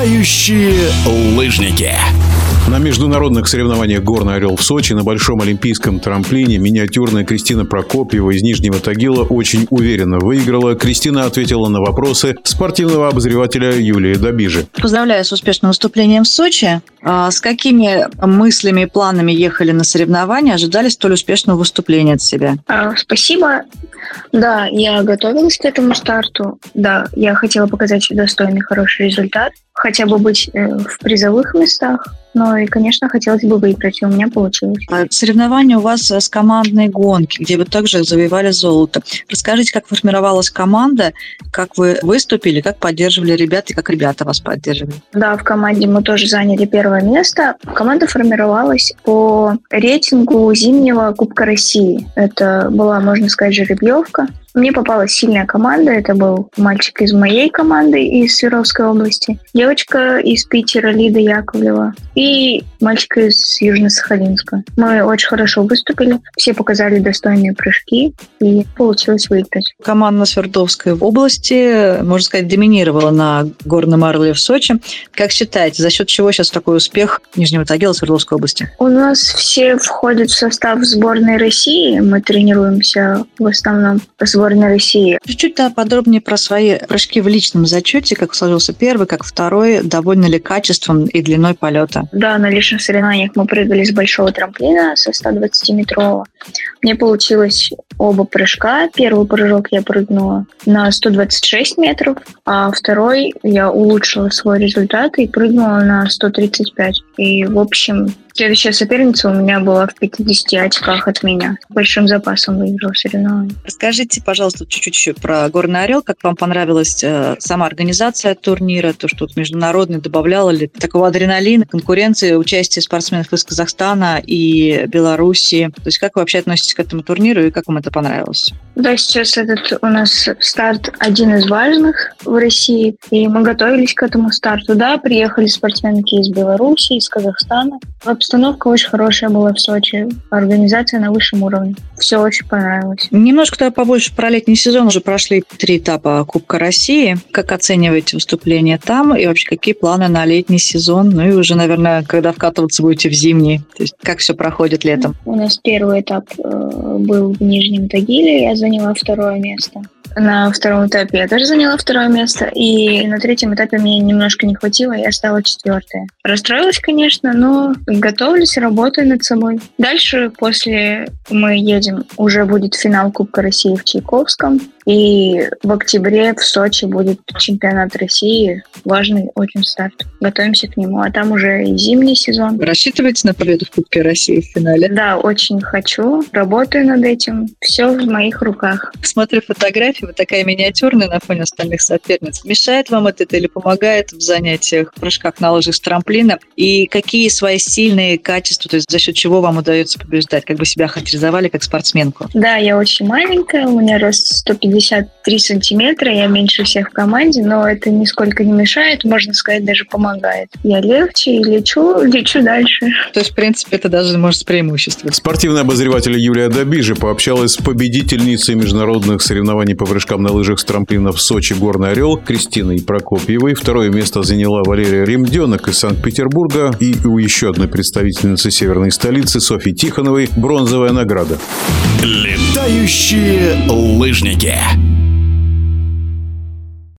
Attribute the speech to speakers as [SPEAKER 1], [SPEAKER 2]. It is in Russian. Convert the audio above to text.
[SPEAKER 1] летающие лыжники.
[SPEAKER 2] На международных соревнованиях «Горный орел» в Сочи на большом олимпийском трамплине миниатюрная Кристина Прокопьева из Нижнего Тагила очень уверенно выиграла. Кристина ответила на вопросы спортивного обозревателя Юлии Добижи.
[SPEAKER 3] Поздравляю с успешным выступлением в Сочи. А с какими мыслями и планами ехали на соревнования, ожидали столь успешного выступления от себя?
[SPEAKER 4] А, спасибо. Да, я готовилась к этому старту. Да, я хотела показать достойный, хороший результат. Хотя бы быть э, в призовых местах. Ну и, конечно, хотелось бы выиграть, и у меня получилось.
[SPEAKER 3] А соревнования у вас с командной гонки, где вы также завоевали золото. Расскажите, как формировалась команда, как вы выступили, как поддерживали ребят и как ребята вас поддерживали?
[SPEAKER 4] Да, в команде мы тоже заняли первое место. Команда формировалась по рейтингу зимнего Кубка России. Это была, можно сказать, жеребьевка. Мне попалась сильная команда. Это был мальчик из моей команды из Свердловской области, девочка из Питера Лида Яковлева и мальчик из Южно-Сахалинска. Мы очень хорошо выступили, все показали достойные прыжки, и получилось выиграть.
[SPEAKER 3] Команда Свердловской области, можно сказать, доминировала на горном Орле в Сочи. Как считаете, за счет чего сейчас такой успех Нижнего Тагила Свердловской области?
[SPEAKER 4] У нас все входят в состав сборной России. Мы тренируемся в основном с сборной России.
[SPEAKER 3] Чуть-чуть да, подробнее про свои прыжки в личном зачете, как сложился первый, как второй, довольно ли качеством и длиной полета?
[SPEAKER 4] Да, на личных соревнованиях мы прыгали с большого трамплина, со 120-метрового. Мне получилось оба прыжка. Первый прыжок я прыгнула на 126 метров, а второй я улучшила свой результат и прыгнула на 135. И, в общем, Следующая соперница у меня была в 50 очках от меня. Большим запасом выиграла соревнования.
[SPEAKER 3] Расскажите, пожалуйста, чуть-чуть еще про «Горный орел». Как вам понравилась э, сама организация турнира? То, что вот международный добавляло ли такого адреналина, конкуренции, участие спортсменов из Казахстана и Белоруссии? То есть как вы вообще относитесь к этому турниру и как вам это понравилось?
[SPEAKER 4] Да, сейчас этот у нас старт один из важных в России, и мы готовились к этому старту. Да, приехали спортсменки из Беларуси, из Казахстана. Обстановка очень хорошая была в Сочи, организация на высшем уровне. Все очень понравилось.
[SPEAKER 3] Немножко тогда побольше про летний сезон. Уже прошли три этапа Кубка России. Как оцениваете выступление там и вообще какие планы на летний сезон? Ну и уже, наверное, когда вкатываться будете в зимний. То есть как все проходит летом?
[SPEAKER 4] У нас первый этап э, был в Нижнем Тагиле. Я заняла второе место. На втором этапе я тоже заняла второе место, и на третьем этапе мне немножко не хватило, я стала четвертая. Расстроилась, конечно, но готовлюсь, работаю над собой. Дальше, после мы едем, уже будет финал Кубка России в Чайковском. И в октябре в Сочи будет чемпионат России. Важный очень старт. Готовимся к нему. А там уже и зимний сезон.
[SPEAKER 3] Рассчитываете на победу в Кубке России в финале?
[SPEAKER 4] Да, очень хочу. Работаю над этим. Все в моих руках.
[SPEAKER 3] Смотрю фотографии, вы такая миниатюрная на фоне остальных соперниц. Мешает вам это или помогает в занятиях, в прыжках на лыжах с трамплина? И какие свои сильные качества, то есть за счет чего вам удается побеждать? Как бы себя характеризовали как спортсменку?
[SPEAKER 4] Да, я очень маленькая. У меня рост 150 53 сантиметра, я меньше всех в команде, но это нисколько не мешает, можно сказать, даже помогает. Я легче и лечу, лечу дальше.
[SPEAKER 3] То есть, в принципе, это даже может с преимуществом.
[SPEAKER 2] Спортивный обозреватель Юлия Добижи пообщалась с победительницей международных соревнований по прыжкам на лыжах с трамплина в Сочи «Горный орел» Кристиной Прокопьевой. Второе место заняла Валерия Ремденок из Санкт-Петербурга. И у еще одной представительницы северной столицы Софьи Тихоновой бронзовая награда.
[SPEAKER 1] Летающие лыжники.